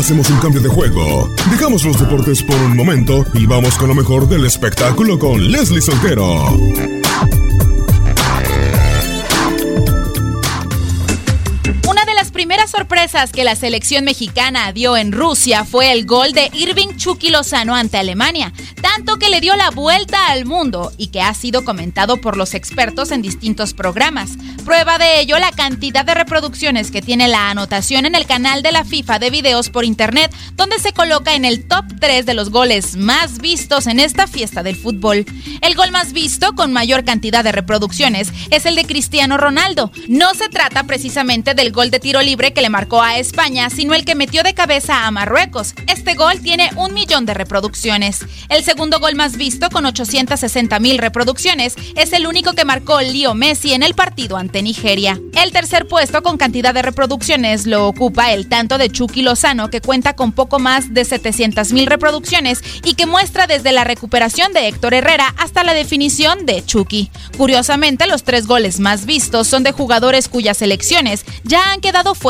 Hacemos un cambio de juego. Dejamos los deportes por un momento y vamos con lo mejor del espectáculo con Leslie Soltero. Primeras sorpresas que la selección mexicana dio en Rusia fue el gol de Irving Chucky Lozano ante Alemania, tanto que le dio la vuelta al mundo y que ha sido comentado por los expertos en distintos programas. Prueba de ello la cantidad de reproducciones que tiene la anotación en el canal de la FIFA de videos por internet, donde se coloca en el top 3 de los goles más vistos en esta fiesta del fútbol. El gol más visto con mayor cantidad de reproducciones es el de Cristiano Ronaldo. No se trata precisamente del gol de tiro libre que le marcó a España, sino el que metió de cabeza a Marruecos. Este gol tiene un millón de reproducciones. El segundo gol más visto, con 860 mil reproducciones, es el único que marcó Leo Messi en el partido ante Nigeria. El tercer puesto con cantidad de reproducciones lo ocupa el tanto de Chucky Lozano, que cuenta con poco más de 700 mil reproducciones y que muestra desde la recuperación de Héctor Herrera hasta la definición de Chucky. Curiosamente, los tres goles más vistos son de jugadores cuyas selecciones ya han quedado fuera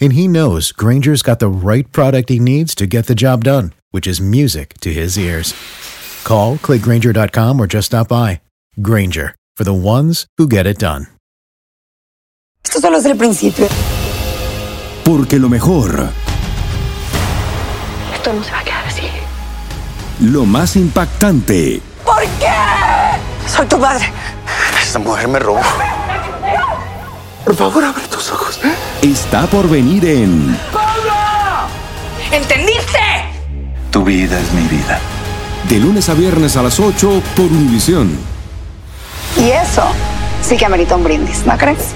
And he knows Granger's got the right product he needs to get the job done, which is music to his ears. Call, clickgranger.com, or just stop by. Granger, for the ones who get it done. Esto solo es el principio. Porque lo mejor, Esto no se va a quedar así. lo más impactante, ¿Por qué? Soy tu madre. Esta mujer me robó. Por favor, abre tus ojos. Está por venir en ¿Entendiste? Tu vida es mi vida. De lunes a viernes a las 8 por Univisión. Y eso sí que amerita un brindis, ¿no crees?